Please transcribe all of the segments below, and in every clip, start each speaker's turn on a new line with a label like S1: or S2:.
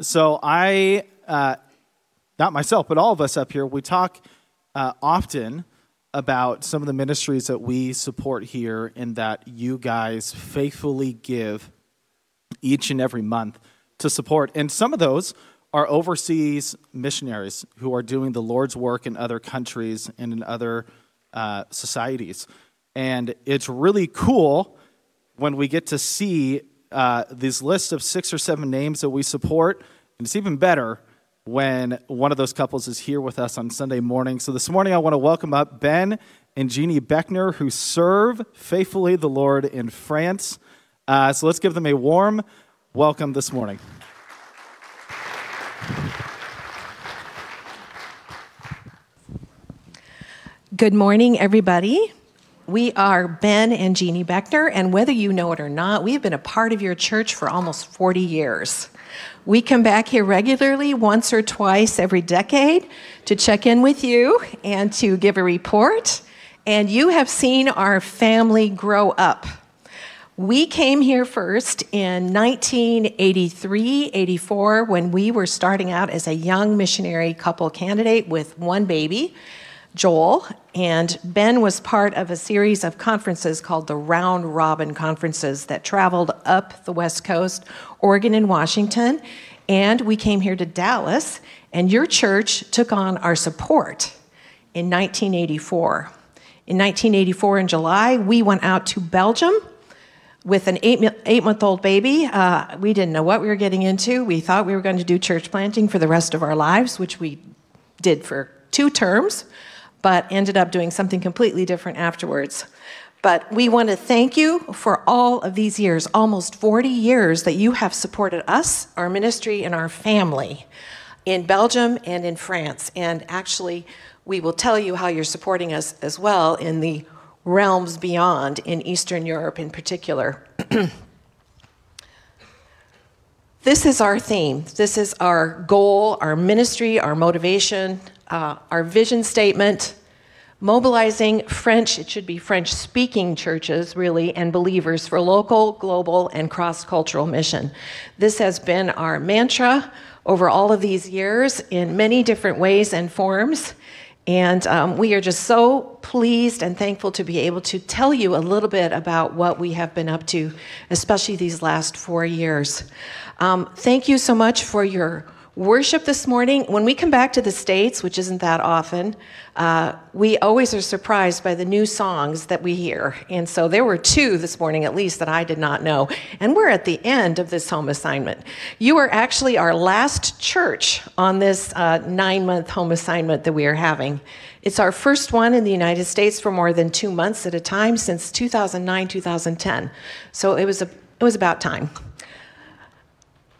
S1: So I, uh, not myself, but all of us up here, we talk uh, often about some of the ministries that we support here and that you guys faithfully give each and every month to support. And some of those are overseas missionaries who are doing the Lord's work in other countries and in other uh, societies. And it's really cool when we get to see uh, these lists of six or seven names that we support. And it's even better when one of those couples is here with us on Sunday morning. So this morning, I want to welcome up Ben and Jeannie Beckner, who serve faithfully the Lord in France. Uh, so let's give them a warm welcome this morning.
S2: Good morning, everybody. We are Ben and Jeannie Beckner, and whether you know it or not, we have been a part of your church for almost 40 years. We come back here regularly, once or twice every decade, to check in with you and to give a report. And you have seen our family grow up. We came here first in 1983 84 when we were starting out as a young missionary couple candidate with one baby. Joel, and Ben was part of a series of conferences called the Round Robin Conferences that traveled up the West Coast, Oregon and Washington. And we came here to Dallas, and your church took on our support in 1984. In 1984, in July, we went out to Belgium with an eight, eight month old baby. Uh, we didn't know what we were getting into. We thought we were going to do church planting for the rest of our lives, which we did for two terms but ended up doing something completely different afterwards. But we want to thank you for all of these years, almost 40 years, that you have supported us, our ministry, and our family in Belgium and in France. And actually, we will tell you how you're supporting us as well in the realms beyond, in Eastern Europe in particular. this is our theme. This is our goal, our ministry, our motivation, uh, our vision statement, mobilizing French, it should be French speaking churches, really, and believers for local, global, and cross cultural mission. This has been our mantra over all of these years in many different ways and forms. And um, we are just so pleased and thankful to be able to tell you a little bit about what we have been up to, especially these last four years. Um, thank you so much for your worship this morning. When we come back to the States, which isn't that often, uh, we always are surprised by the new songs that we hear. And so there were two this morning, at least, that I did not know. And we're at the end of this home assignment. You are actually our last church on this uh, nine month home assignment that we are having. It's our first one in the United States for more than two months at a time since 2009, 2010. So it was, a, it was about time.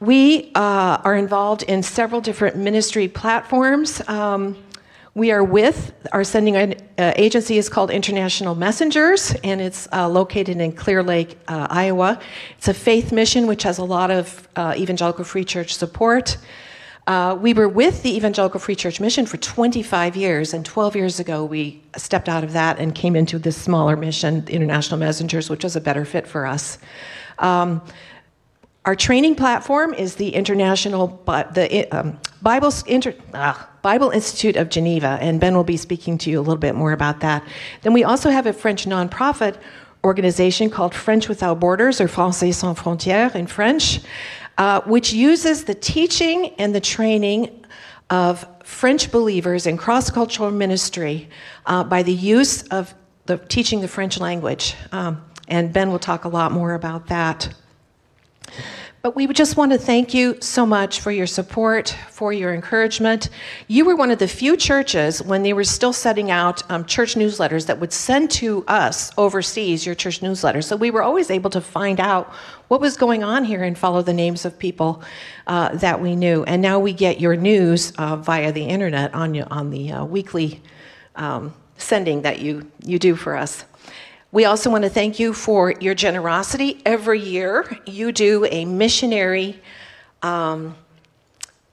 S2: We uh, are involved in several different ministry platforms. Um, we are with our sending uh, agency is called International Messengers, and it's uh, located in Clear Lake, uh, Iowa. It's a faith mission which has a lot of uh, evangelical free church support. Uh, we were with the Evangelical Free Church Mission for 25 years, and 12 years ago we stepped out of that and came into this smaller mission, International Messengers, which was a better fit for us. Um, our training platform is the International the um, Bible, Inter, ah, Bible Institute of Geneva, and Ben will be speaking to you a little bit more about that. Then we also have a French nonprofit organization called French Without Borders, or Français Sans Frontières in French, uh, which uses the teaching and the training of French believers in cross cultural ministry uh, by the use of the teaching the French language. Um, and Ben will talk a lot more about that. But we just want to thank you so much for your support, for your encouragement. You were one of the few churches when they were still setting out um, church newsletters that would send to us overseas your church newsletter. So we were always able to find out what was going on here and follow the names of people uh, that we knew. And now we get your news uh, via the internet on, on the uh, weekly um, sending that you, you do for us. We also want to thank you for your generosity. Every year, you do a missionary, um,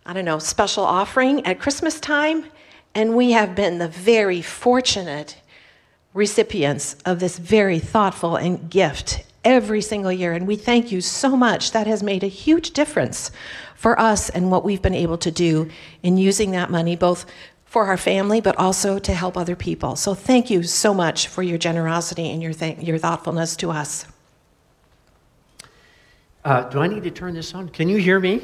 S2: I don't know, special offering at Christmas time, and we have been the very fortunate recipients of this very thoughtful and gift every single year. And we thank you so much. That has made a huge difference for us and what we've been able to do in using that money, both for our family, but also to help other people. So thank you so much for your generosity and your, th- your thoughtfulness to us.
S3: Uh, do I need to turn this on? Can you hear me?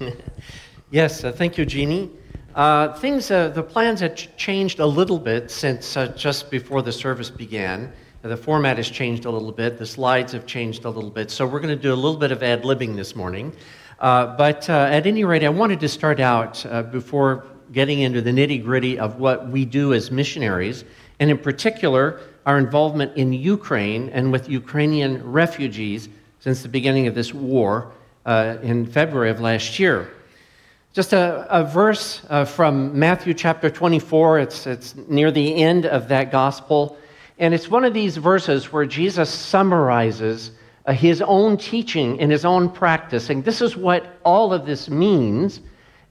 S3: yes, uh, thank you, Jeannie. Uh, things, uh, the plans have ch- changed a little bit since uh, just before the service began. The format has changed a little bit. The slides have changed a little bit. So we're going to do a little bit of ad libbing this morning. Uh, but uh, at any rate, I wanted to start out uh, before getting into the nitty gritty of what we do as missionaries, and in particular, our involvement in Ukraine and with Ukrainian refugees since the beginning of this war uh, in February of last year. Just a, a verse uh, from Matthew chapter 24, it's, it's near the end of that gospel. And it's one of these verses where Jesus summarizes uh, his own teaching and his own practice. And this is what all of this means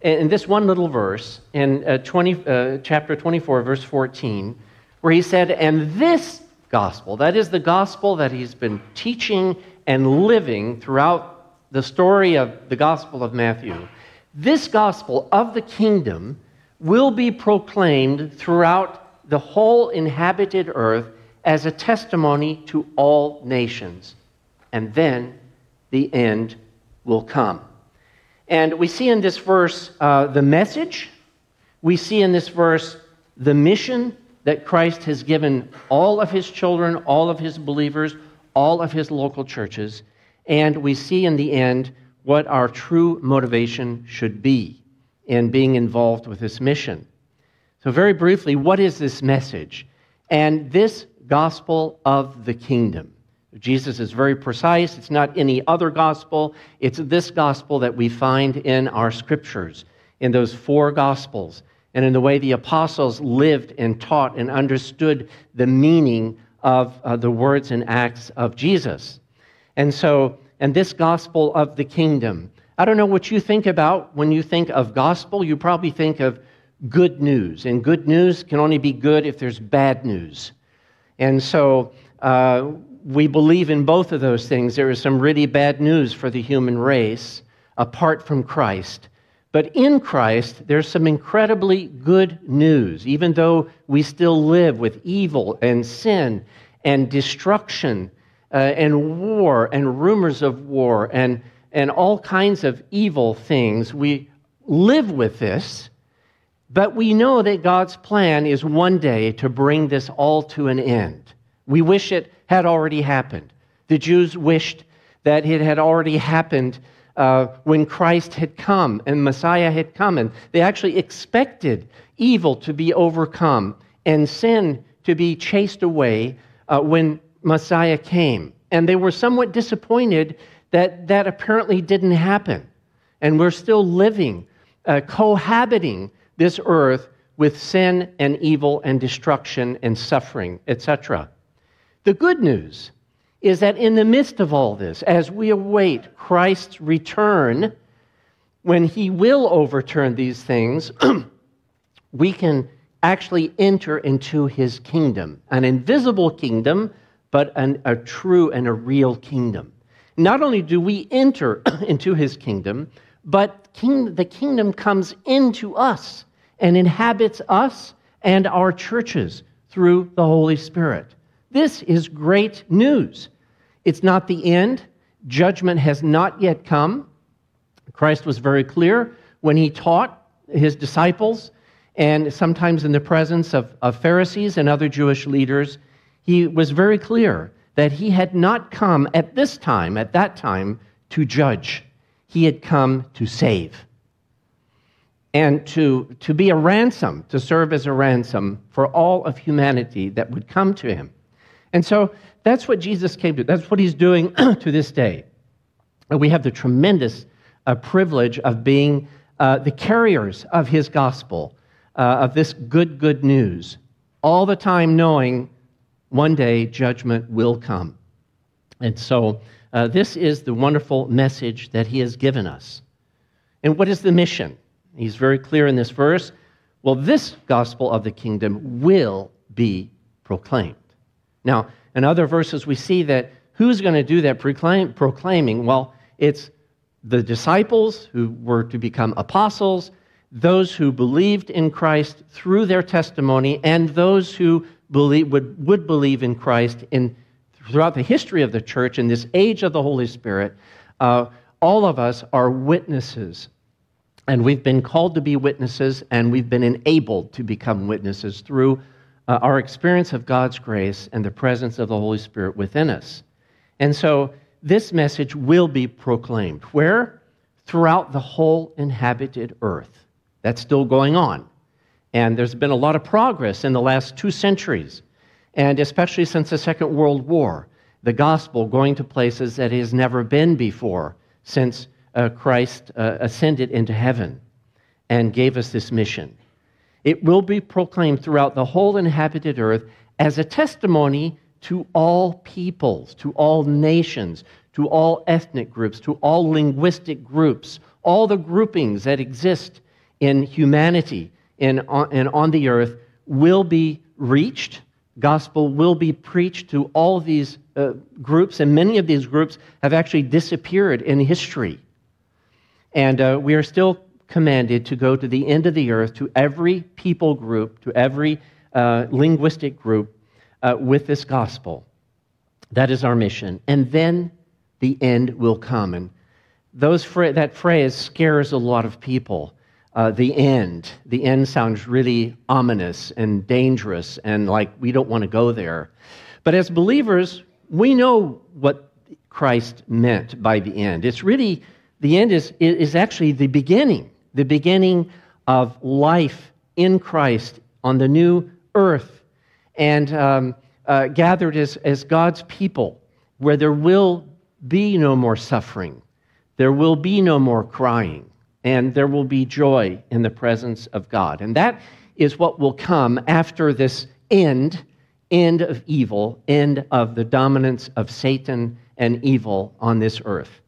S3: in this one little verse in uh, 20, uh, chapter 24, verse 14, where he said, And this gospel, that is the gospel that he's been teaching and living throughout the story of the gospel of Matthew, this gospel of the kingdom will be proclaimed throughout the whole inhabited earth as a testimony to all nations. And then the end will come. And we see in this verse uh, the message, we see in this verse the mission that Christ has given all of his children, all of his believers, all of his local churches, and we see in the end what our true motivation should be in being involved with this mission. So, very briefly, what is this message? And this gospel of the kingdom. Jesus is very precise. It's not any other gospel. It's this gospel that we find in our scriptures, in those four gospels, and in the way the apostles lived and taught and understood the meaning of uh, the words and acts of Jesus. And so, and this gospel of the kingdom. I don't know what you think about when you think of gospel. You probably think of good news. And good news can only be good if there's bad news. And so uh, we believe in both of those things. There is some really bad news for the human race apart from Christ. But in Christ, there's some incredibly good news, even though we still live with evil and sin and destruction uh, and war and rumors of war and, and all kinds of evil things. We live with this but we know that God's plan is one day to bring this all to an end. We wish it had already happened. The Jews wished that it had already happened uh, when Christ had come and Messiah had come. And they actually expected evil to be overcome and sin to be chased away uh, when Messiah came. And they were somewhat disappointed that that apparently didn't happen. And we're still living, uh, cohabiting this earth with sin and evil and destruction and suffering, etc. The good news is that in the midst of all this, as we await Christ's return, when he will overturn these things, we can actually enter into his kingdom, an invisible kingdom, but an, a true and a real kingdom. Not only do we enter into his kingdom, but king, the kingdom comes into us and inhabits us and our churches through the Holy Spirit. This is great news. It's not the end. Judgment has not yet come. Christ was very clear when he taught his disciples, and sometimes in the presence of, of Pharisees and other Jewish leaders, he was very clear that he had not come at this time, at that time, to judge. He had come to save and to, to be a ransom, to serve as a ransom for all of humanity that would come to him. And so that's what Jesus came to. That's what he's doing to this day. And we have the tremendous uh, privilege of being uh, the carriers of his gospel, uh, of this good, good news, all the time knowing one day judgment will come. And so uh, this is the wonderful message that he has given us. And what is the mission? He's very clear in this verse. Well, this gospel of the kingdom will be proclaimed. Now, in other verses, we see that who's going to do that proclaim, proclaiming? Well, it's the disciples who were to become apostles, those who believed in Christ through their testimony, and those who believe, would, would believe in Christ in, throughout the history of the church in this age of the Holy Spirit. Uh, all of us are witnesses. And we've been called to be witnesses, and we've been enabled to become witnesses through uh, our experience of God's grace and the presence of the Holy Spirit within us. And so this message will be proclaimed. Where? Throughout the whole inhabited earth. That's still going on. And there's been a lot of progress in the last two centuries, and especially since the Second World War. The gospel going to places that it has never been before since uh, Christ uh, ascended into heaven and gave us this mission. It will be proclaimed throughout the whole inhabited earth as a testimony to all peoples, to all nations, to all ethnic groups, to all linguistic groups, all the groupings that exist in humanity and on, and on the earth will be reached. Gospel will be preached to all these uh, groups, and many of these groups have actually disappeared in history. And uh, we are still commanded to go to the end of the earth, to every people group, to every uh, linguistic group, uh, with this gospel. That is our mission. And then the end will come. And those fra- that phrase scares a lot of people. Uh, the end. The end sounds really ominous and dangerous, and like we don't want to go there. But as believers, we know what Christ meant by the end. It's really, the end is, is actually the beginning, the beginning of life in Christ on the new earth and um, uh, gathered as, as God's people, where there will be no more suffering, there will be no more crying, and there will be joy in the presence of God. And that is what will come after this end end of evil, end of the dominance of Satan and evil on this earth.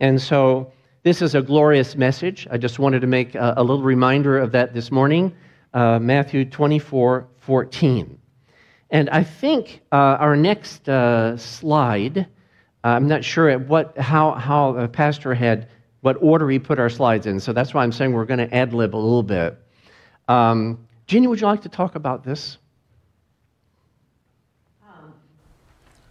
S3: And so, this is a glorious message. I just wanted to make a, a little reminder of that this morning. Uh, Matthew 24 14. And I think uh, our next uh, slide, uh, I'm not sure what, how, how the pastor had, what order he put our slides in. So that's why I'm saying we're going to ad lib a little bit. Um, Jeannie, would you like to talk about this?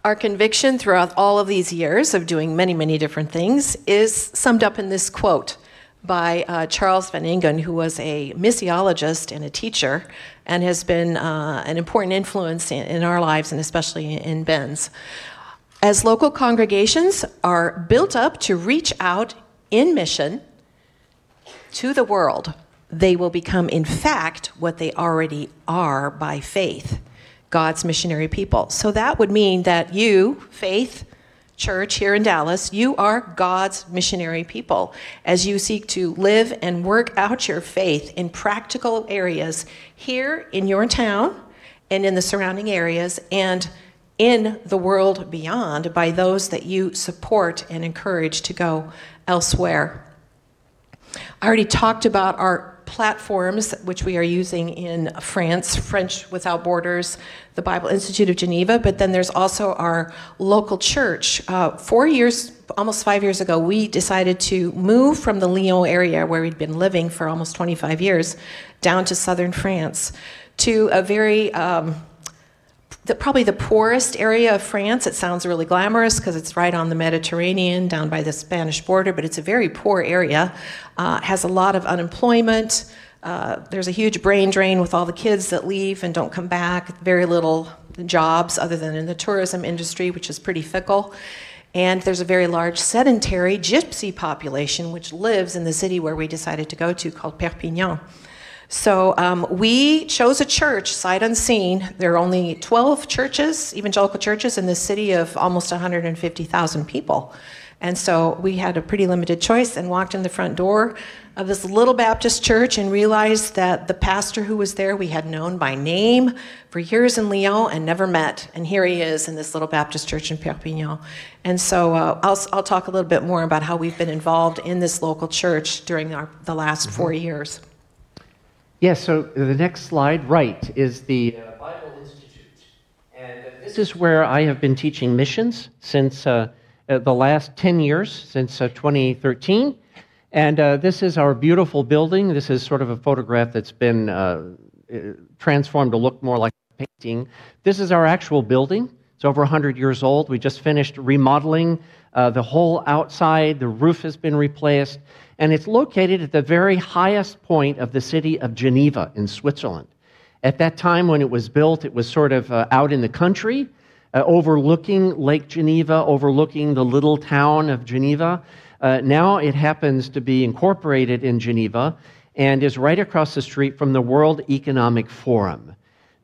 S2: Our conviction throughout all of these years of doing many, many different things is summed up in this quote by uh, Charles Van Engen, who was a missiologist and a teacher and has been uh, an important influence in, in, our lives and especially in Ben's. As local congregations are built up to reach out in mission to the world, they will become, in fact, what they already are by faith God's missionary people. So that would mean that you, faith, church here in Dallas, you are God's missionary people as you seek to live and work out your faith in practical areas here in your town and in the surrounding areas and in the world beyond by those that you support and encourage to go elsewhere. I already talked about our platforms which we are using in France, French Without Borders, the Bible Institute of Geneva, but then there's also our local church. Uh, four years, almost five years ago, we decided to move from the Lyon area where we'd been living for almost 25 years down to southern France to a very um, the, probably the poorest area of France. It sounds really glamorous because it's right on the Mediterranean, down by the Spanish border, but it's a very poor area. Uh, has a lot of unemployment. Uh, there's a huge brain drain with all the kids that leave and don't come back. Very little jobs other than in the tourism industry, which is pretty fickle. And there's a very large sedentary gypsy population which lives in the city where we decided to go to called Perpignan. So um, we chose a church sight unseen. There are only 12 churches, evangelical churches, in the city of almost 150,000 people. And so we had a pretty limited choice and walked in the front door of this little Baptist church and realized that the pastor who was there we had known by name for years in Lyon and never met. And here he is in this little Baptist church in Perpignan. And so uh, I'll, I'll talk a little bit more about how we've been involved in this local church during our, the last mm-hmm. four years.
S3: Yes, so the next slide, right, is the uh, Bible Institute. And uh, this is where I have been teaching missions since uh, uh the last 10 years, since uh, 2013. And uh, this is our beautiful building. This is sort of a photograph that's been transformed to look more like a painting. This is our actual building. It's over 100 years old. We just finished remodeling the whole outside, the roof has been replaced, and it's located at the very highest point of the city of Geneva in Switzerland. At that time, when it was built, it was sort of uh, out in the country, uh, overlooking Lake Geneva, overlooking the little town of Geneva. Uh, now it happens to be incorporated in Geneva and is right across the street from the World Economic Forum.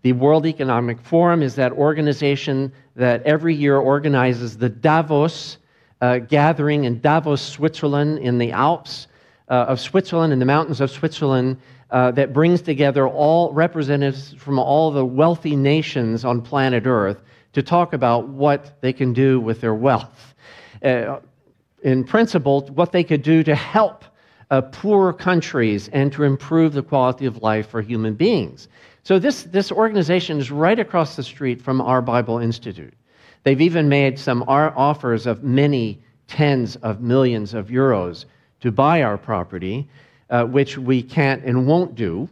S3: The World Economic Forum is that organization that every year organizes the Davos uh, gathering in Davos, Switzerland, in the Alps uh, of Switzerland, in the mountains of Switzerland, uh, that brings together all representatives from all the wealthy nations on planet Earth to talk about what they can do with their wealth. Uh, in principle, what they could do to help uh, poor countries and to improve the quality of life for human beings. So, this, this organization is right across the street from our Bible Institute. They've even made some offers of many tens of millions of euros to buy our property uh, which we can't and won't do.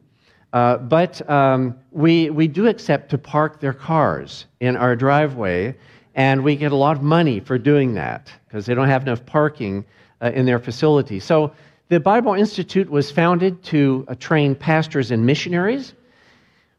S3: Uh, but um, we, we do accept to park their cars in our driveway, and we get a lot of money for doing that because they don't have enough parking uh, in their facility. So the Bible Institute was founded to uh, train pastors and missionaries.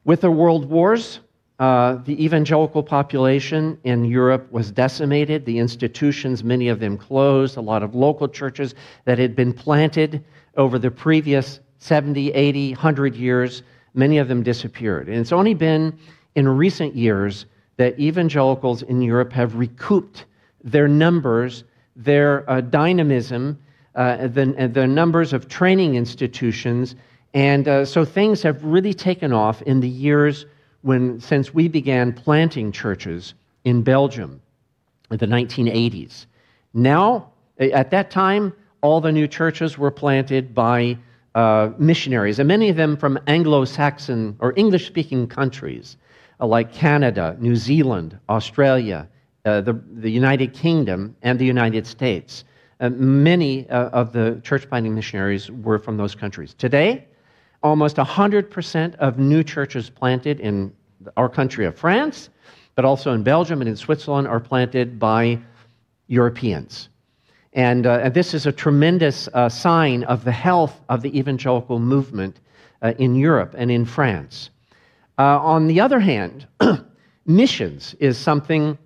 S3: With the world wars, uh, the evangelical population in Europe was decimated. The institutions, many of them closed. A lot of local churches that had been planted over the previous 70, 80, 100 years, many of them disappeared. And it's only been in recent years that evangelicals in Europe have recouped their numbers, their uh, dynamism, uh, the, the numbers of training institutions. And uh, so things have really taken off in the years when, since we began planting churches in Belgium in the 1980s. Now, at that time, all the new churches were planted by uh, missionaries, and many of them from Anglo Saxon or English speaking countries uh, like Canada, New Zealand, Australia, uh, the, the, United Kingdom, and the United States. Uh, many uh, of the church planting missionaries were from those countries. Today, almost 100% of new churches planted in our country of France, but also in Belgium and in Switzerland, are planted by Europeans. And, uh, and this is a tremendous uh, sign of the health of the evangelical movement uh, in Europe and in France. Uh, on the other hand, missions is something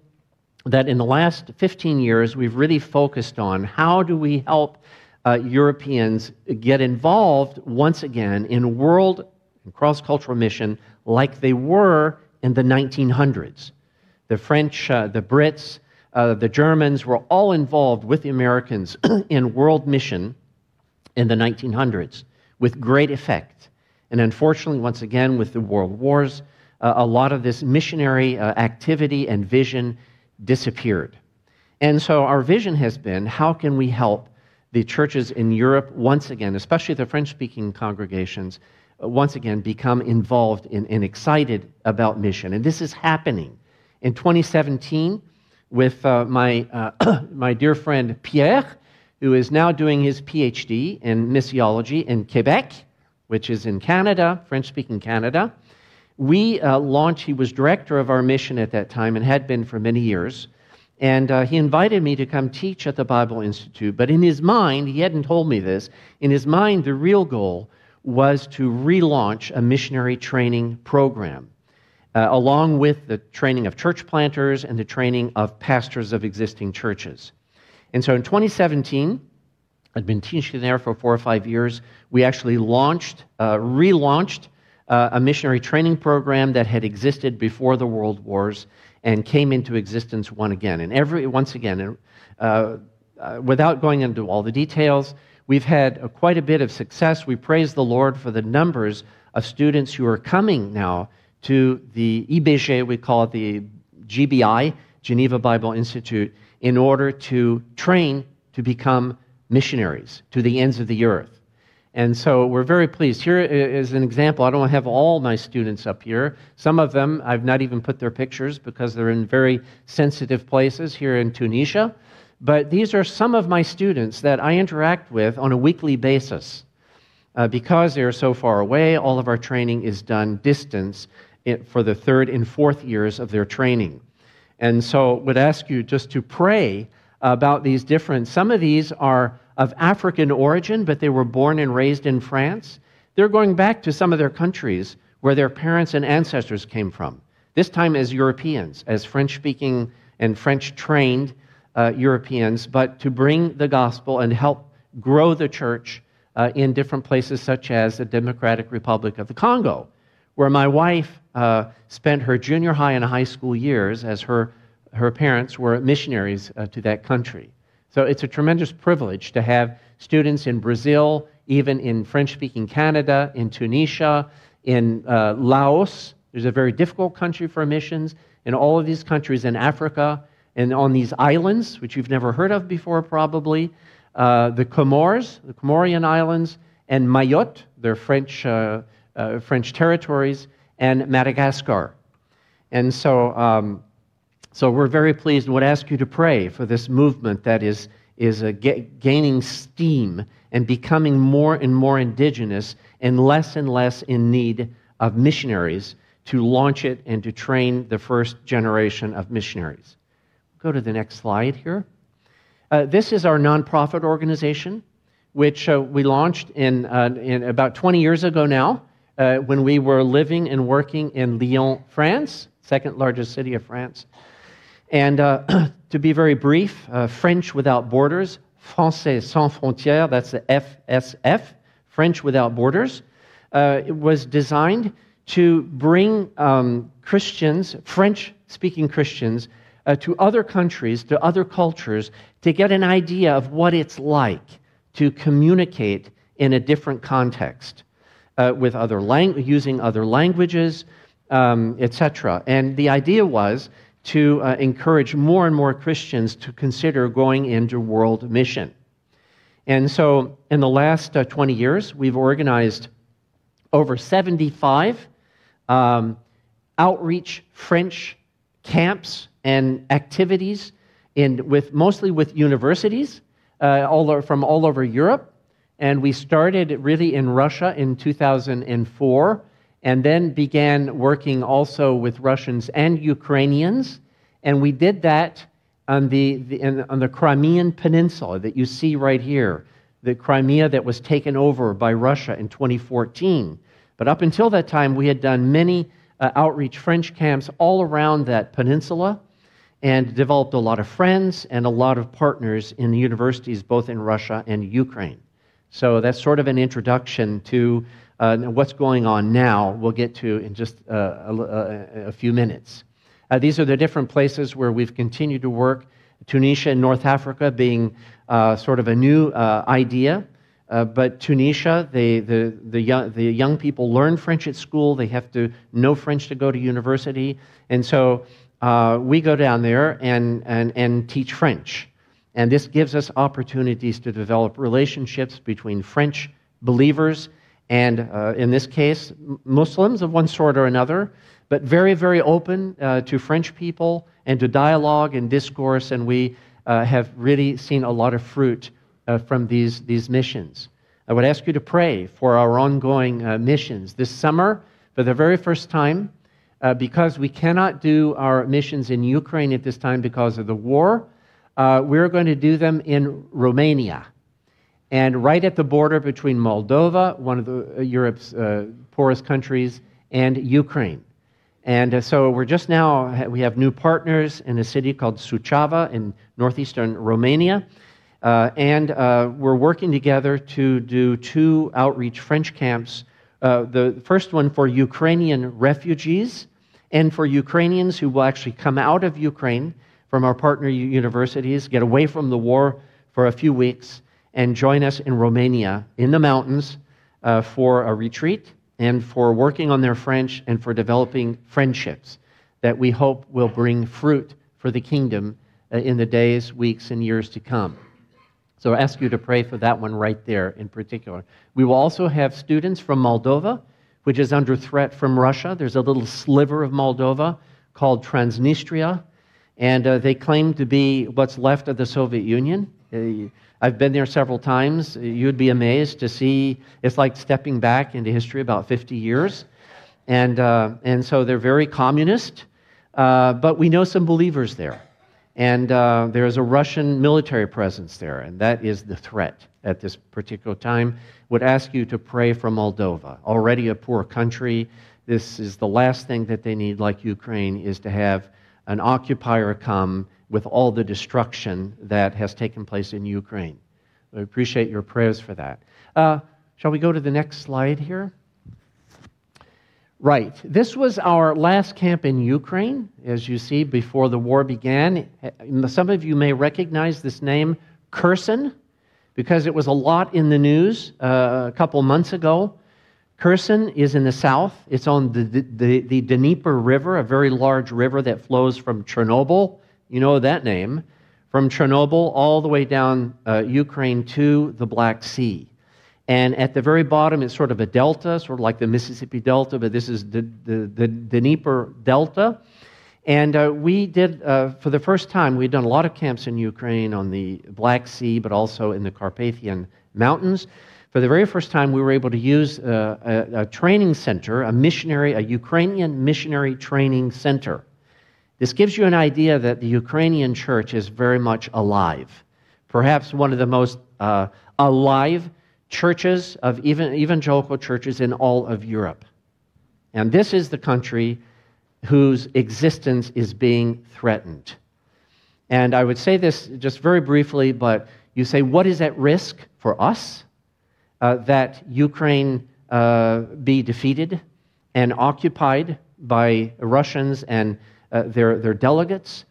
S3: that in the last 15 years we've really focused on. How do we help uh, Europeans get involved once again in world and cross cultural mission like they were in the 1900s? The French, uh, the Brits, uh, the Germans were all involved with the Americans in world mission in the 1900s with great effect. And unfortunately, once again, with the world wars, uh, a lot of this missionary uh, activity and vision disappeared. And so our vision has been how can we help the churches in Europe once again, especially the French speaking congregations, uh, once again become involved in, and excited about mission. And this is happening. In 2017, with uh, my, uh, my dear friend Pierre, who is now doing his PhD in missiology in Quebec, which is in Canada, French speaking Canada. We uh, launched, he was director of our mission at that time and had been for many years. And uh, he invited me to come teach at the Bible Institute. But in his mind, he hadn't told me this, in his mind, the real goal was to relaunch a missionary training program uh, along with the training of church planters and the training of pastors of existing churches. And so in 2017, I'd been teaching there for four or five years. We actually launched, uh, relaunched uh, a missionary training program that had existed before the world wars and came into existence once again. And every once again, uh, uh, without going into all the details, we've had uh, quite a bit of success. We praise the Lord for the numbers of students who are coming now to the IBG, we call it the GBI, Geneva Bible Institute, in order to train to become missionaries to the ends of the earth. And so we're very pleased. Here is an example. I don't have all my students up here. Some of them, I've not even put their pictures because they're in very sensitive places here in Tunisia. But these are some of my students that I interact with on a weekly basis. Uh, because they're so far away, all of our training is done distance for the third and fourth years of their training. And so would ask you just to pray about these different. Some of these are of African origin, but they were born and raised in France. They're going back to some of their countries where their parents and ancestors came from, this time as Europeans, as French speaking and French trained uh, Europeans, but to bring the gospel and help grow the church uh, in different places, such as the Democratic Republic of the Congo, where my wife uh, spent her junior high and high school years as her, her parents were missionaries uh, to that country. So it's a tremendous privilege to have students in Brazil, even in French speaking Canada, in Tunisia, in uh, Laos. There's a very difficult country for missions. In all of these countries in Africa, and on these islands, which you've never heard of before, probably, uh, the Comores, the Comorian Islands, and Mayotte, their French, uh, uh, French territories, and Madagascar. And so, um, so we're very pleased and would ask you to pray for this movement that is, is uh, gaining steam and becoming more and more indigenous and less and less in need of missionaries to launch it and to train the first generation of missionaries. Go to the next slide here. Uh, this is our nonprofit organization, which uh, we launched in, uh, in, about 20 years ago now, uh, when we were living and working in Lyon, France, second largest city of France. And uh, to be very brief, uh, French Without Borders, Français Sans Frontières, that's the FSF, French Without Borders, it was designed to bring um, Christians, French speaking Christians, uh, to other countries, to other cultures, to get an idea of what it's like to communicate in a different context uh, with other lang- using other languages, um, etc. And the idea was to uh, encourage more and more Christians to consider going into world mission. And so, in the last uh, 20 years, we've organized over 75 um, outreach French camps and activities in, with, mostly with universities uh, all from all over Europe. And we started really in Russia in 2004 and then began working also with Russians and Ukrainians. And we did that on the, the in, on the Crimean Peninsula that you see right here, the Crimea that was taken over by Russia in 2014. But up until that time, we had done many uh, outreach French camps all around that peninsula and developed a lot of friends and a lot of partners in the universities both in Russia and Ukraine. So that's sort of an introduction to uh, what's going on now. We'll get to in just uh, a, a, a, few minutes. Uh, these are the different places where we've continued to work. Tunisia and North Africa being uh, sort of a new uh, idea. Uh, but Tunisia, they, the, the, young, the young people learn French at school. They have to know French to go to university. And so uh, we go down there and, and, and teach French. And this gives us opportunities to develop relationships between French believers and, uh, in this case, Muslims of one sort or another, but very, very open uh, to French people and to dialogue and discourse. And we uh, have really seen a lot of fruit uh, from these, these missions. I would ask you to pray for our ongoing uh, missions. This summer, for the very first time, uh, because we cannot do our missions in Ukraine at this time because of the war, we're going to do them in Romania. And right at the border between Moldova, one of the, uh, Europe's uh, poorest countries, and Ukraine. And uh, so we're just now, we have new partners in a city called Suceava in northeastern Romania. Uh, and we're working together to do two outreach French camps. the first one for Ukrainian refugees and for Ukrainians who will actually come out of Ukraine from our partner universities, get away from the war for a few weeks, and join us in Romania in the mountains uh, for a retreat and for working on their French and for developing friendships that we hope will bring fruit for the kingdom uh, in the days, weeks, and years to come. So I ask you to pray for that one right there in particular. We will also have students from Moldova, which is under threat from Russia. There's a little sliver of Moldova called Transnistria, and uh, they claim to be what's left of the Soviet Union. Uh, I've been there several times. You'd be amazed to see it's like stepping back into history about 50 years. And, uh, and so they're very communist, uh, but we know some believers there. And uh, there is a Russian military presence there, and that is the threat at this particular time. Would ask you to pray for Moldova, already a poor country. This is the last thing that they need, like Ukraine, is to have an occupier come with all the destruction that has taken place in Ukraine. We appreciate your prayers for that. Uh, shall we go to the next slide here? Right. This was our last camp in Ukraine, as you see, before the war began. Some of you may recognize this name, Kherson, because it was a lot in the news uh, a couple months ago. Kherson is in the south. It's on the, the, the Dnieper River, a very large river that flows from Chernobyl. You know that name. From Chernobyl all the way down uh, Ukraine to the Black Sea. And at the very bottom, it's sort of a delta, sort of like the Mississippi Delta, but this is the, the, the Dnieper Delta. And uh, we did, uh, for the first time, we'd done a lot of camps in Ukraine on the Black Sea, but also in the Carpathian Mountains. For the very first time, we were able to use uh, a, a training center, a missionary, a Ukrainian missionary training center. This gives you an idea that the Ukrainian church is very much alive. Perhaps one of the most uh, alive churches of even evangelical churches in all of Europe. And this is the country whose existence is being threatened. And I would say this just very briefly, but you say, what is at risk for us? Uh, that Ukraine uh, be defeated and occupied by Russians and uh, their, their delegates?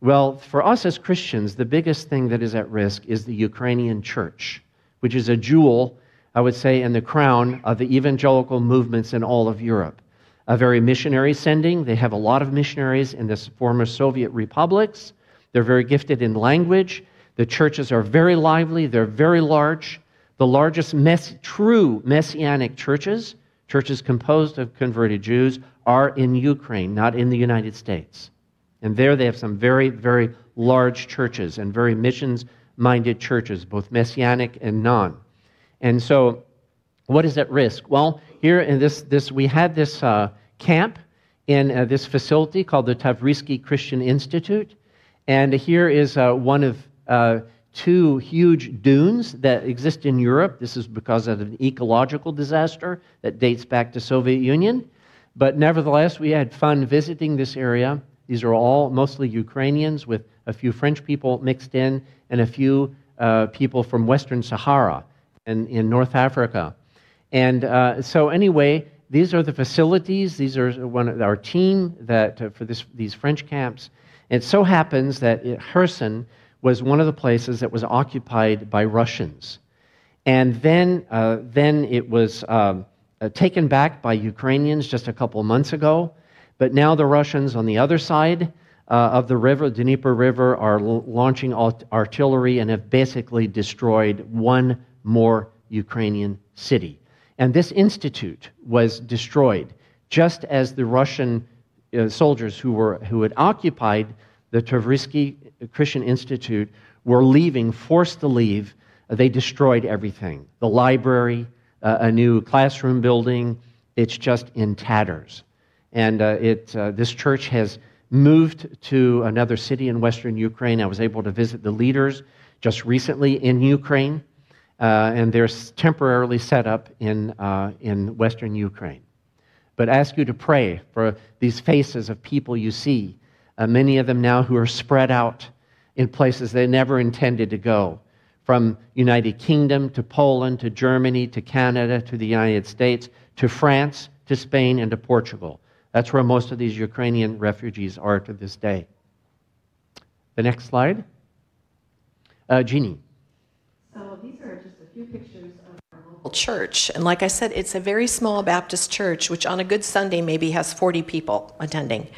S3: Well, for us as Christians, the biggest thing that is at risk is the Ukrainian church which is a jewel, I would say, in the crown of the evangelical movements in all of Europe. A very missionary sending. They have a lot of missionaries in the former Soviet republics. They're very gifted in language. The churches are very lively, they're very large. The largest mess- true messianic churches, churches composed of converted Jews, are in Ukraine, not in the United States. And there they have some very, very large churches and very missions minded churches, both messianic and non. And so, what is at risk? Well, here in this, this we had this uh, camp in uh, this facility called the Tavrisky Christian Institute. And here is uh, one of uh, two huge dunes that exist in Europe. This is because of an ecological disaster that dates back to Soviet Union. But nevertheless, we had fun visiting this area. These are all mostly Ukrainians with a few French people mixed in, and a few uh, people from Western Sahara and in North Africa. And uh, so, anyway, these are the facilities. These are one of our team that uh, for this, these French camps. It so happens that Kherson was one of the places that was occupied by Russians, and then uh, then it was um, taken back by Ukrainians just a couple months ago. But now the Russians on the other side uh, of the river, Dnieper River, are l- launching artillery and have basically destroyed one more Ukrainian city. And this institute was destroyed just as the Russian uh, soldiers who, were, who had occupied the Tavrisky Christian Institute were leaving, forced to leave. Uh, they destroyed everything the library, uh, a new classroom building. It's just in tatters. And uh, it, uh, this church has moved to another city in western Ukraine. I was able to visit the leaders just recently in Ukraine, uh, and they're temporarily set up in, in western Ukraine. But ask you to pray for these faces of people you see, many of them now who are spread out in places they never intended to go, from United Kingdom to Poland to Germany to Canada to the United States to France to Spain and to Portugal. That's where most of these Ukrainian refugees are to this day. The next slide. Uh, Jeannie.
S2: So these are just a few pictures of our local church. And like I said, it's a very small Baptist church, which on a good Sunday maybe has 40 people attending.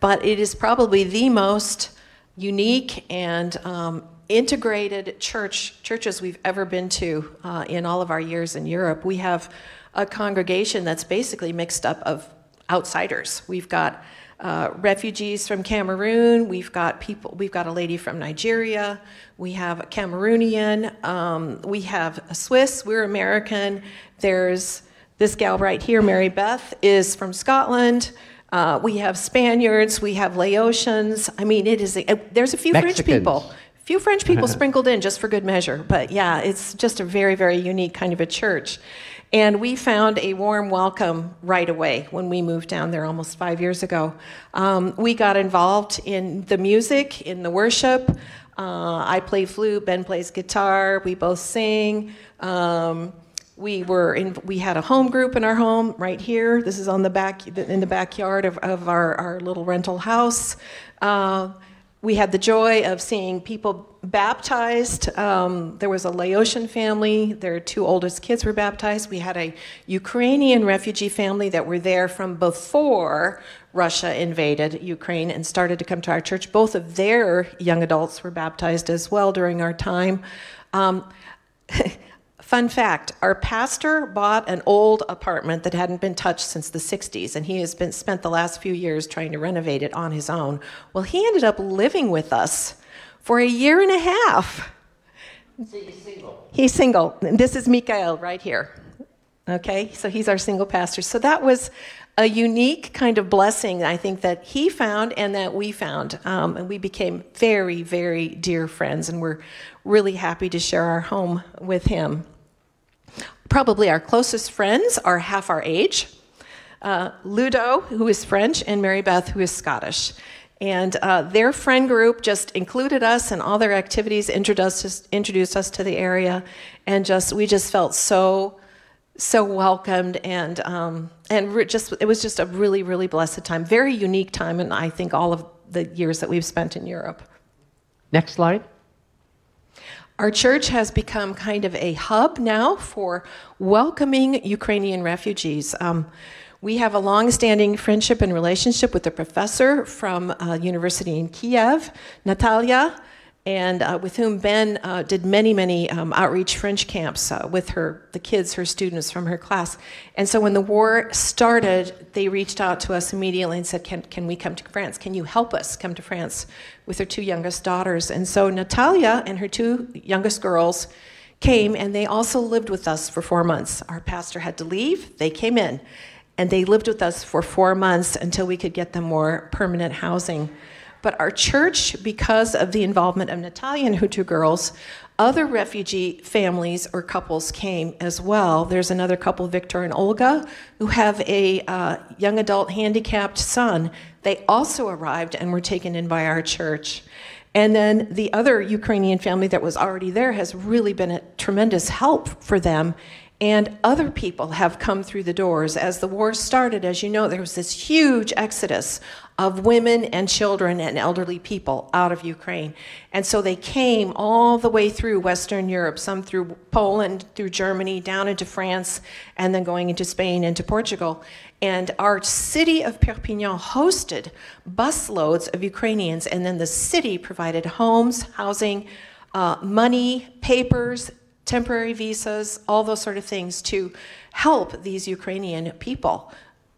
S2: But it is probably the most unique and um, integrated church churches we've ever been to uh, in all of our years in Europe. We have a congregation that's basically mixed up of outsiders. We've got uh, refugees from Cameroon. We've got people. We've got a lady from Nigeria. We have a Cameroonian. Um, we have a Swiss. We're American. There's this gal right here, Mary Beth, is from Scotland. Uh, we have Spaniards. We have Laotians. I mean, it is. A, there's a few Mexicans. French people. Few French people sprinkled in just for good measure. But yeah, it's just a very, very unique kind of a church. And we found a warm welcome right away when we moved down there almost five years ago. Um, we got involved in the music, in the worship. Uh, I play flute, Ben plays guitar, we both sing. Um, we were in, we had a home group in our home right here. This is on the back in the backyard of, of our, our little rental house. Uh, we had the joy of seeing people baptized. Um, there was a Laotian family, their two oldest kids were baptized. We had a Ukrainian refugee family that were there from before Russia invaded Ukraine and started to come to our church. Both of their young adults were baptized as well during our time. Um, Fun fact our pastor bought an old apartment that hadn't been touched since the 60s, and he has been, spent the last few years trying to renovate it on his own. Well, he ended up living with us for a year and a half.
S3: So he's single.
S2: He's single. This is Mikael right here. Okay, so he's our single pastor. So that was a unique kind of blessing, I think, that he found and that we found. Um, and we became very, very dear friends, and we're really happy to share our home with him probably our closest friends are half our age uh, Ludo, who is French, and Mary Beth, who is Scottish. And uh, their friend group just included us in all their activities, introduced us, introduced us to the area, and just we just felt so so welcomed and um, and re- just it was just a really really blessed time, very unique time, and I think all of the years that we've spent in Europe.
S3: Next slide.
S2: Our church has become kind of a hub now for welcoming Ukrainian refugees. Um, we have a long-standing friendship and relationship with a professor from a university in Kiev, Natalia, and uh, with whom Ben uh, did many, many um, outreach French camps uh, with her, the kids, her students from her class. And so when the war started, they reached out to us immediately and said, "Can can we come to France? Can you help us come to France?" With her two youngest daughters. And so Natalia and her two youngest girls came, and they also lived with us for four months. Our pastor had to leave; they came in, and they lived with us for four months until we could get them more permanent housing. But our church, because of the involvement of Natalia and two girls, other refugee families or couples came as well. There's another couple, Victor and Olga, who have a uh, young adult handicapped son. They also arrived and were taken in by our church. And then the other Ukrainian family that was already there has really been a tremendous help for them and other people have come through the doors. As the war started, as you know, there was this huge exodus of women and children and elderly people out of Ukraine. And so they came all the way through Western Europe, some through Poland, through Germany, down into France, and then going into Spain, into Portugal. And our city of Perpignan hosted busloads of Ukrainians, and then the city provided homes, housing, uh, money, papers, temporary visas, all those sort of things to help these Ukrainian people.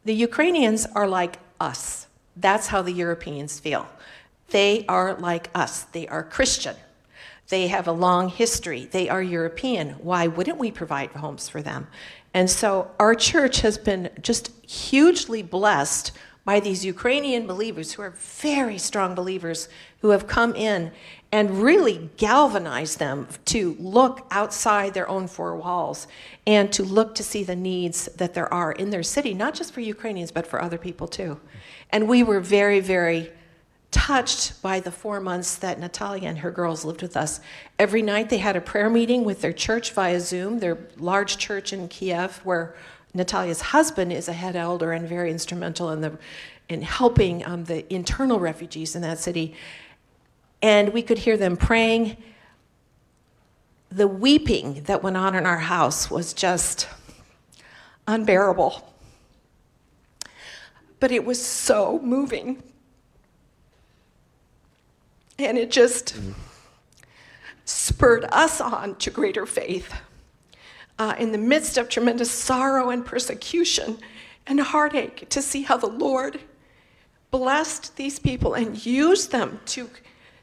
S2: The Ukrainians are like us. That's how the Europeans feel. They are like us. They are Christian. They have a long history. They are European. Why wouldn't we provide homes for them? And so our church has been just hugely blessed by these Ukrainian believers who are very strong believers who have come in and really galvanize them to look outside their own four walls and to look to see the needs that there are in their city, not just for Ukrainians, but for other people too. And we were very, very touched by the four months that Natalia and her girls lived with us. Every night they had a prayer meeting with their church via Zoom, their large church in Kiev, where Natalia's husband is a head elder and very instrumental in the in helping um, the internal refugees in that city and we could hear them praying. The weeping that went on in our house was just unbearable. But it was so moving. And it just spurred us on to greater faith. Uh, in the midst of tremendous sorrow and persecution and heartache, to see how the Lord blessed these people and used them to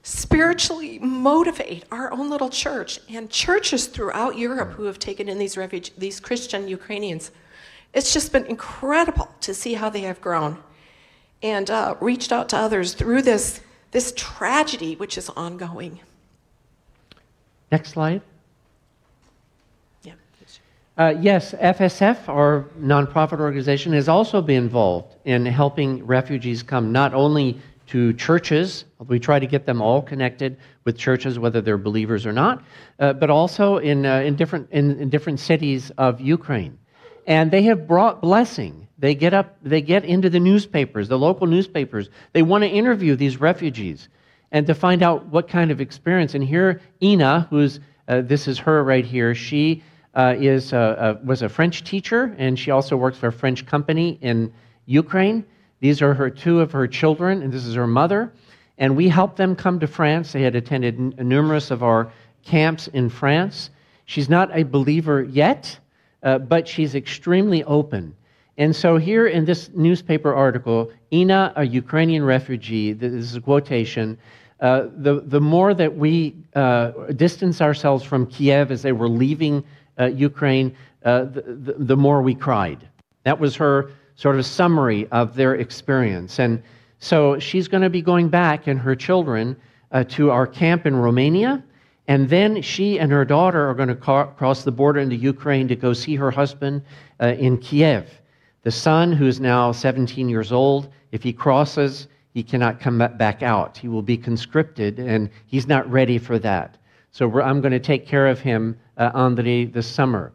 S2: spiritually motivate our own little church and churches throughout Europe who have taken in these refuge, these Christian Ukrainians. It's just been incredible to see how they have grown and uh, reached out to others through this, this tragedy which is ongoing.
S3: Next slide.
S2: Yeah.
S3: Uh, yes, FSF, our nonprofit organization, has also been involved in helping refugees come not only to churches, we try to get them all connected with churches, whether they're believers or not, uh, but also in, uh, in, different, in, in different cities of Ukraine. And they have brought blessing. They get up, they get into the newspapers, the local newspapers. They want to interview these refugees and to find out what kind of experience. And here, Ina, who's uh, this is her right here. She uh, is uh, was a French teacher, and she also works for a French company in Ukraine. These are her two of her children, and this is her mother. And we helped them come to France. They had attended n- numerous of our camps in France. She's not a believer yet, uh, but she's extremely open. And so, here in this newspaper article, Ina, a Ukrainian refugee, this is a quotation, uh, the, the more that we uh, distance ourselves from Kiev as they were leaving uh, Ukraine, uh, the, the, the, more we cried. That was her sort of summary of their experience. And so she's going to be going back and her children uh, to our camp in Romania. And then she and her daughter are going to ca- cross the border into Ukraine to go see her husband in Kiev. The son, who's now 17 years old, if he crosses, he cannot come back out. He will be conscripted, and he's not ready for that. So I'm going to take care of him, uh, Andrei, this summer.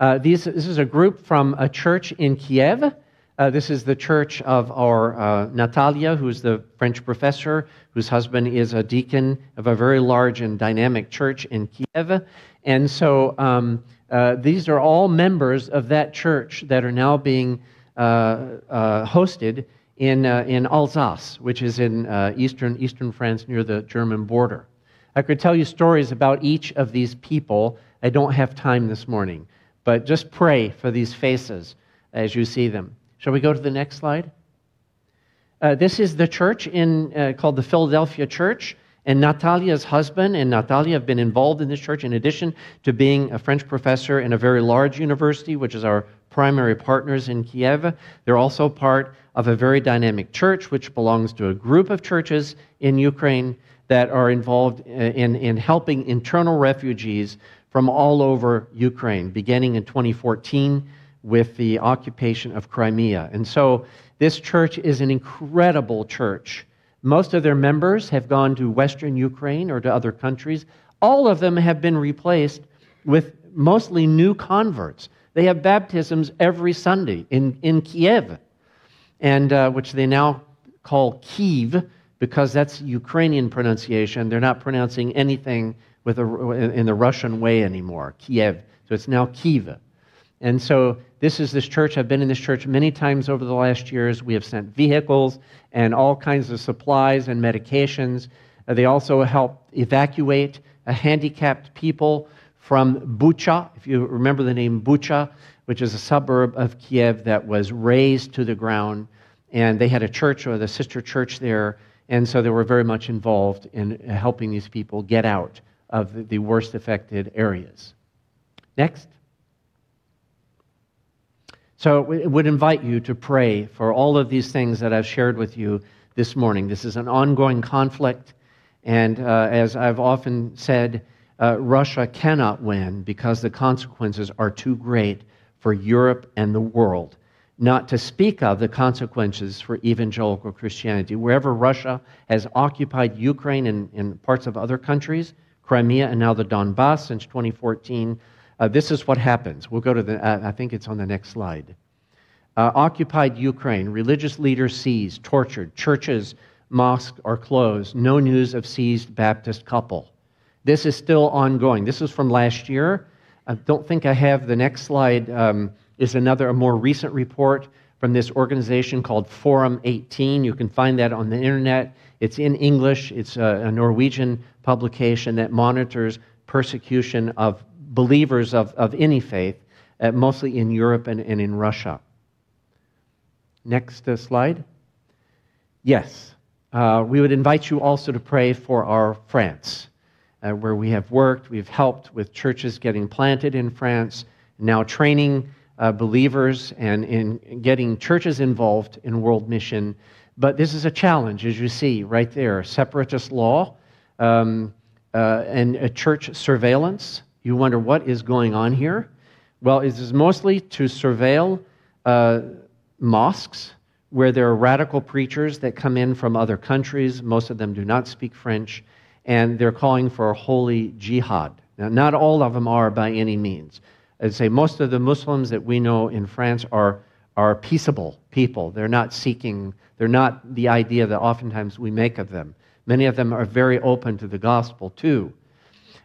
S3: Uh, these, this is a group from a church in Kiev. Uh, this is the church of our uh, Natalia, who's the French professor, whose husband is a deacon of a very large and dynamic church in Kiev. And so um, uh, these are all members of that church that are now being uh, uh, hosted in, uh, in Alsace, which is in eastern, eastern France near the German border. I could tell you stories about each of these people. I don't have time this morning, but just pray for these faces as you see them. Shall we go to the next slide? Uh, this is the church in, uh, called the Philadelphia Church. And Natalia's husband and Natalia have been involved in this church in addition to being a French professor in a very large university, which is our primary partners in Kiev. They're also part of a very dynamic church, which belongs to a group of churches in Ukraine that are involved in, in helping internal refugees from all over Ukraine, beginning in 2014 with the occupation of Crimea. And so this church is an incredible church. Most of their members have gone to Western Ukraine or to other countries. All of them have been replaced with mostly new converts. They have baptisms every Sunday in, in Kiev, and, uh, which they now call Kyiv because that's Ukrainian pronunciation. They're not pronouncing anything with a, in the Russian way anymore, Kiev. So it's now Kyiv. And so this is this church. I've been in this church many times over the last years. We have sent vehicles and all kinds of supplies and medications. Uh, they also help evacuate uh, handicapped people from Bucha. If you remember the name Bucha, which is a suburb of Kiev that was razed to the ground. And they had a church or the sister church there. And so they were very much involved in helping these people get out of the worst affected areas. Next. So we would invite you to pray for all of these things that I've shared with you this morning. This is an ongoing conflict, and uh, as I've often said, uh, Russia cannot win because the consequences are too great for Europe and the world. Not to speak of the consequences for evangelical Christianity. Wherever Russia has occupied Ukraine and, and parts of other countries, Crimea and now the Donbass since 2014, uh, this is what happens. We'll go to the, uh, I think it's on the next slide. Uh, occupied Ukraine, religious leaders seized, tortured, churches, mosques are closed, no news of seized Baptist couple. This is still ongoing. This is from last year. I don't think I have the next slide, um, is another, a more recent report from this organization called Forum 18. You can find that on the internet. It's in English, it's a, a Norwegian publication that monitors persecution of believers of, of any faith, uh, mostly in Europe and, and in Russia. Next uh, slide. Yes, uh, we would invite you also to pray for our France, uh, where we have worked. We've helped with churches getting planted in France, now training uh, believers and in getting churches involved in world mission. But this is a challenge, as you see right there separatist law um, uh, and church surveillance. You wonder what is going on here? Well, it is mostly to surveil uh, mosques where there are radical preachers that come in from other countries. Most of them do not speak French, and they're calling for a holy jihad. Now, not all of them are by any means. I'd say most of the Muslims that we know in France are, are peaceable people. They're not seeking, they're not the idea that oftentimes we make of them. Many of them are very open to the gospel, too.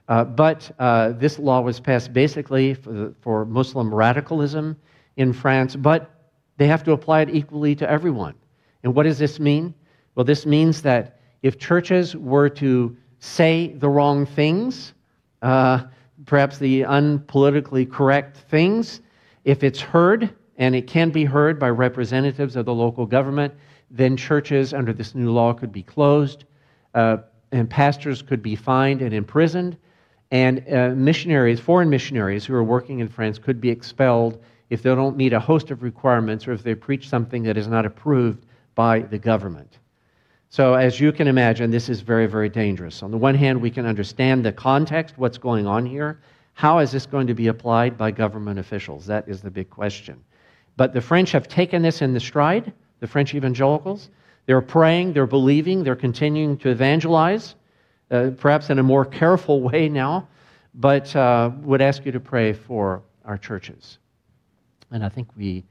S3: Uh, but uh, this law was passed basically for, the, for Muslim radicalism in France, but they have to apply it equally to everyone. And what does this mean? Well, this means that if churches were to say the wrong things, uh, perhaps the unpolitically correct things, if it's heard, and it can be heard by representatives of the local government, then churches under this new law could be closed, uh, and pastors could be fined and imprisoned, and uh, missionaries, foreign missionaries who are working in France, could be expelled if they don't meet a host of requirements or if they preach something that is not approved by the government. So, as you can imagine, this is very, very dangerous. On the one hand, we can understand the context, what's going on here. How is this going to be applied by government officials? That is the big question. But the French have taken this in the stride, the French evangelicals. They're praying, they're believing, they're continuing to evangelize, uh, perhaps in a more careful way now, but uh, would ask you to pray for our churches. And I think we,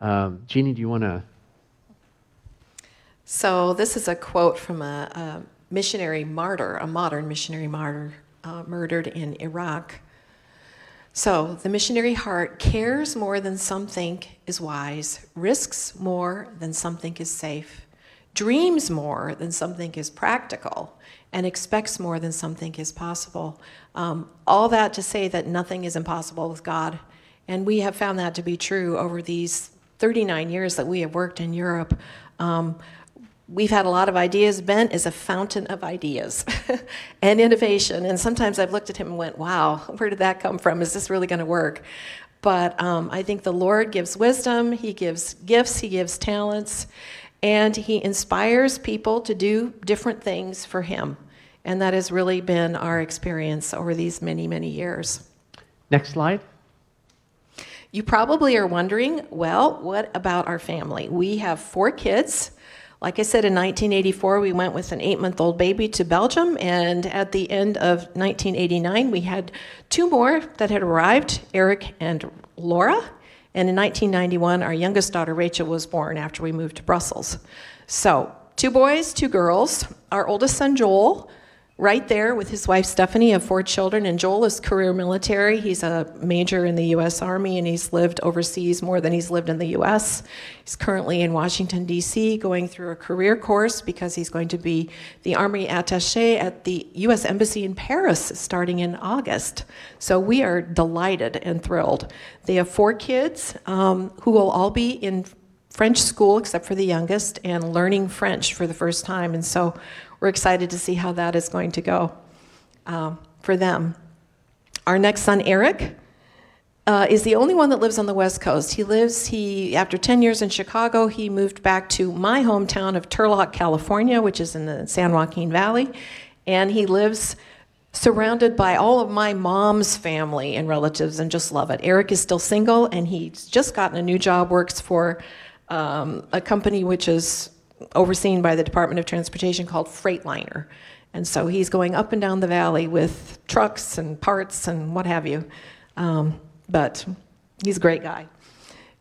S3: um, Jeannie, do you want to?
S2: So, this is a quote from a, a missionary martyr, a modern missionary martyr uh, murdered in Iraq. So, the missionary heart cares more than some think is wise, risks more than some think is safe, dreams more than some think is practical, and expects more than some think is possible. Um, all that to say that nothing is impossible with God. And we have found that to be true over these 39 years that we have worked in Europe. Um, we've had a lot of ideas. Ben is a fountain of ideas and innovation. And sometimes I've looked at him and went, wow, where did that come from? Is this really going to work? But um, I think the Lord gives wisdom, He gives gifts, He gives talents, and He inspires people to do different things for Him. And that has really been our experience over these many, many years.
S3: Next slide.
S2: You probably are wondering, well, what about our family? We have four kids. Like I said, in 1984, we went with an eight month old baby to Belgium, and at the end of 1989, we had two more that had arrived Eric and Laura. And in 1991, our youngest daughter, Rachel, was born after we moved to Brussels. So, two boys, two girls. Our oldest son, Joel, right there with his wife Stephanie of four children. And Joel is career military. He's a major in the U.S. Army and he's lived overseas more than he's lived in the U.S. He's currently in Washington, D.C., going through a career course because he's going to be the Army attache at the U.S. Embassy in Paris starting in August. So we are delighted and thrilled. They have four kids um, who will all be in French school, except for the youngest, and learning French for the first time. And so we're excited to see how that is going to go um, for them. Our next son, Eric, uh, is the only one that lives on the West Coast. He lives, he, after 10 years in Chicago, he moved back to my hometown of Turlock, California, which is in the San Joaquin Valley. And he lives surrounded by all of my mom's family and relatives and just love it. Eric is still single and he's just gotten a new job, works for um, a company which is overseen by the Department of Transportation called Freightliner. And so he's going up and down the valley with trucks and parts and what have you. Um, but he's a great guy.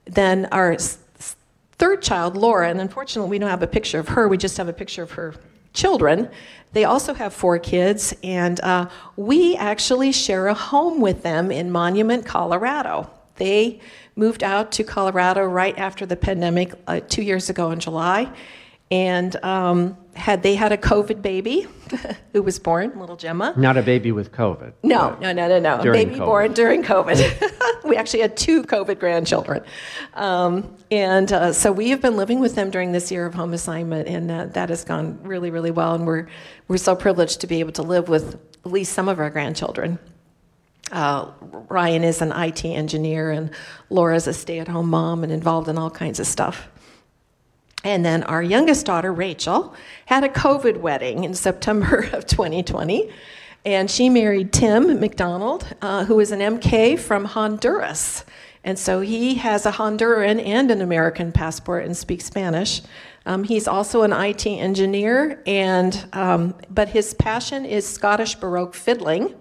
S2: Then our third child, Laura, and unfortunately we don't have a picture of her, we just have a picture of her children. They also have four kids, and uh, we actually share a home with them in Monument, Colorado. They moved out to Colorado right after the pandemic uh, two years ago in July. And um, had they had a COVID baby who was born, little Gemma.
S3: Not a baby with COVID.
S2: No, no, no, no, no.
S3: During
S2: baby
S3: COVID.
S2: born during COVID. we actually had two COVID grandchildren. Um, and uh, so we have been living with them during this year of home assignment, and uh, that has gone really, really well. And we're, we're so privileged to be able to live with at least some of our grandchildren. Uh, Ryan is an IT engineer, and Laura's a stay at home mom and involved in all kinds of stuff. And then our youngest daughter, Rachel, had a COVID wedding in September of 2020. And she married Tim McDonald, uh, who is an MK from Honduras. And so he has a Honduran and an American passport and speaks Spanish. Um, he's also an IT engineer, and, um, but his passion is Scottish Baroque fiddling.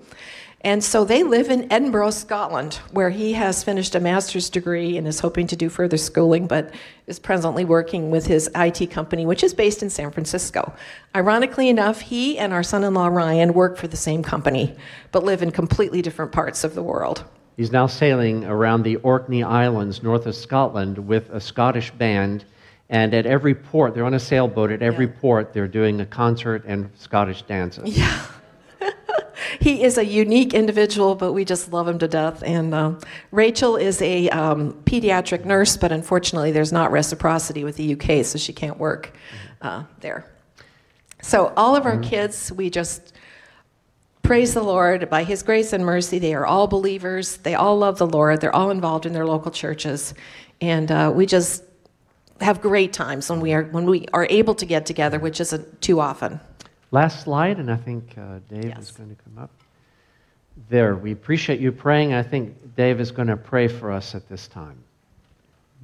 S2: And so they live in Edinburgh, Scotland, where he has finished a master's degree and is hoping to do further schooling, but is presently working with his IT company, which is based in San Francisco. Ironically enough, he and our son in law Ryan work for the same company, but live in completely different parts of the world.
S3: He's now sailing around the Orkney Islands north of Scotland with a Scottish band. And at every port, they're on a sailboat. At every
S2: Yeah.
S3: port, they're doing a concert and Scottish dances.
S2: Yeah. He is a unique individual, but we just love him to death. And um, Rachel is a um, pediatric nurse, but unfortunately, there's not reciprocity with the UK, so she can't work uh, there. So, all of our kids, we just praise the Lord. By His grace and mercy, they are all believers. They all love the Lord. They're all involved in their local churches. And uh, we just have great times when we are when we are able to get together, which isn't too often.
S3: Last slide, and I think uh, Dave
S2: Yes.
S3: is going to come up. There, we appreciate you praying. I think Dave is going to pray for us at this time.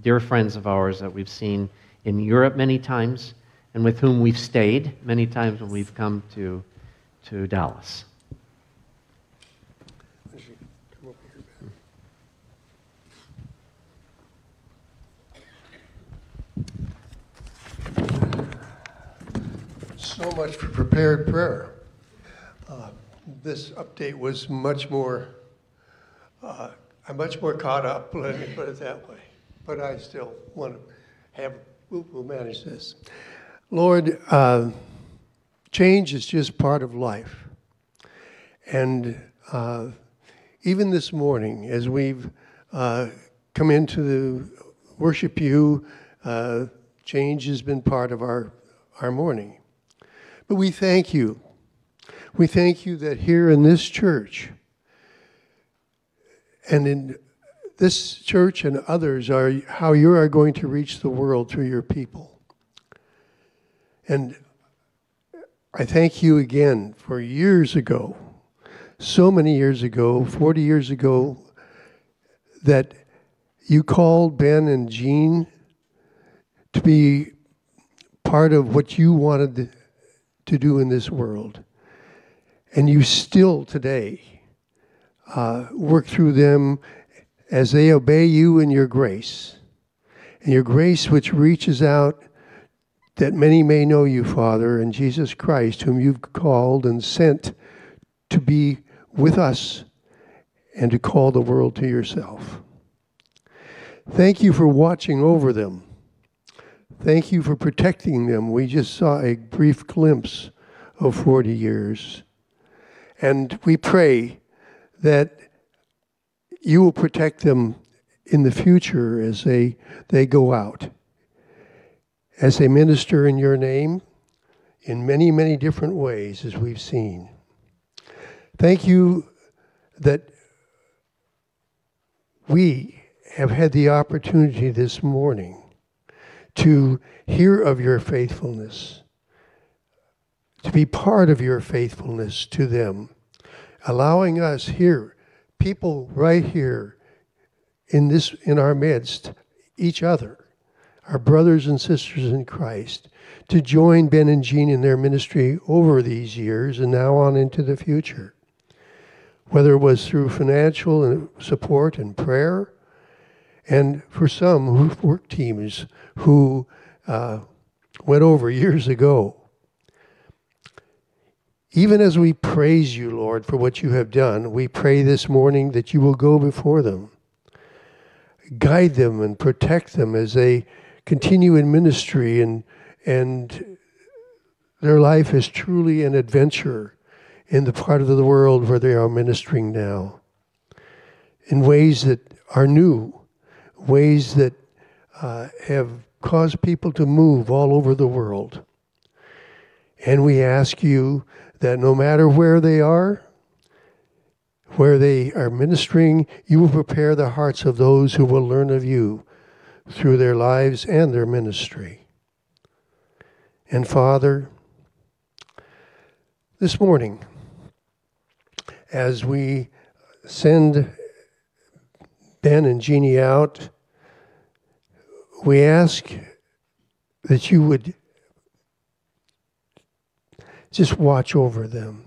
S3: Dear friends of ours that we've seen in Europe many times and with whom we've stayed many times when we've come to, to Dallas.
S4: So much for prepared prayer. Uh, This update was much more, uh, I'm much more caught up, let me put it that way. But I still want to have, we'll manage this. Lord, uh, change is just part of life. And uh, even this morning, as we've uh, come into the worship you, uh, change has been part of our, our morning. But we thank you. We thank you that here in this church and in this church and others are how you are going to reach the world through your people. And I thank you again for years ago, so many years ago, 40 years ago, that you called Ben and Jean to be part of what you wanted to do in this world. And you still today uh, work through them as they obey you in your grace. And your grace, which reaches out that many may know you, Father, and Jesus Christ, whom you've called and sent to be with us and to call the world to yourself. Thank you for watching over them. Thank you for protecting them. We just saw a brief glimpse of 40 years. And we pray that you will protect them in the future as they, they go out, as they minister in your name in many, many different ways, as we've seen. Thank you that we have had the opportunity this morning to hear of your faithfulness, to be part of your faithfulness to them, allowing us here, people right here in this in our midst, each other, our brothers and sisters in Christ, to join Ben and Jean in their ministry over these years and now on into the future. Whether it was through financial support and prayer, and for some who work teams who uh, went over years ago. Even as we praise you, Lord, for what you have done, we pray this morning that you will go before them. guide them and protect them as they continue in ministry and and their life is truly an adventure in the part of the world where they are ministering now in ways that are new, ways that uh, have caused people to move all over the world. And we ask you that no matter where they are, where they are ministering, you will prepare the hearts of those who will learn of you through their lives and their ministry. And Father, this morning, as we send Ben and Jeannie out, we ask that you would just watch over them.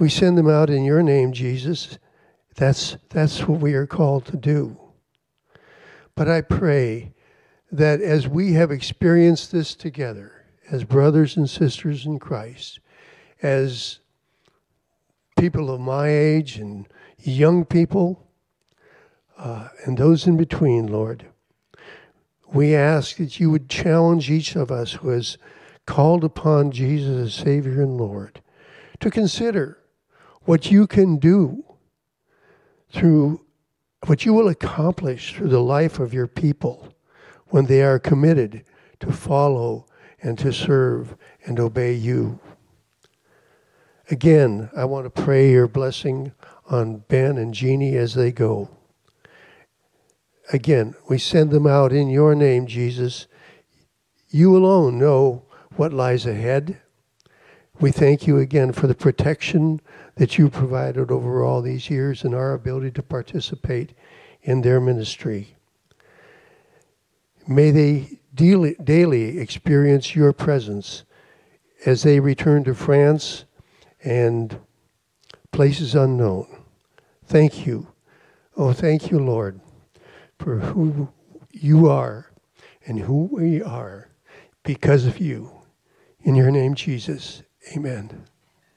S4: We send them out in your name, Jesus. That's, that's what we are called to do. But I pray that as we have experienced this together, as brothers and sisters in Christ, as people of my age and young people, uh, and those in between, Lord, we ask that you would challenge each of us who has called upon Jesus as Savior and Lord to consider what you can do through what you will accomplish through the life of your people when they are committed to follow and to serve and obey you. Again, I want to pray your blessing on Ben and Jeannie as they go. Again, we send them out in your name, Jesus. You alone know what lies ahead. We thank you again for the protection that you provided over all these years and our ability to participate in their ministry. May they daily, experience your presence as they return to France and places unknown. Thank you. Oh, thank you, Lord, for who you are and who we are because of you. In your name, Jesus. Amen.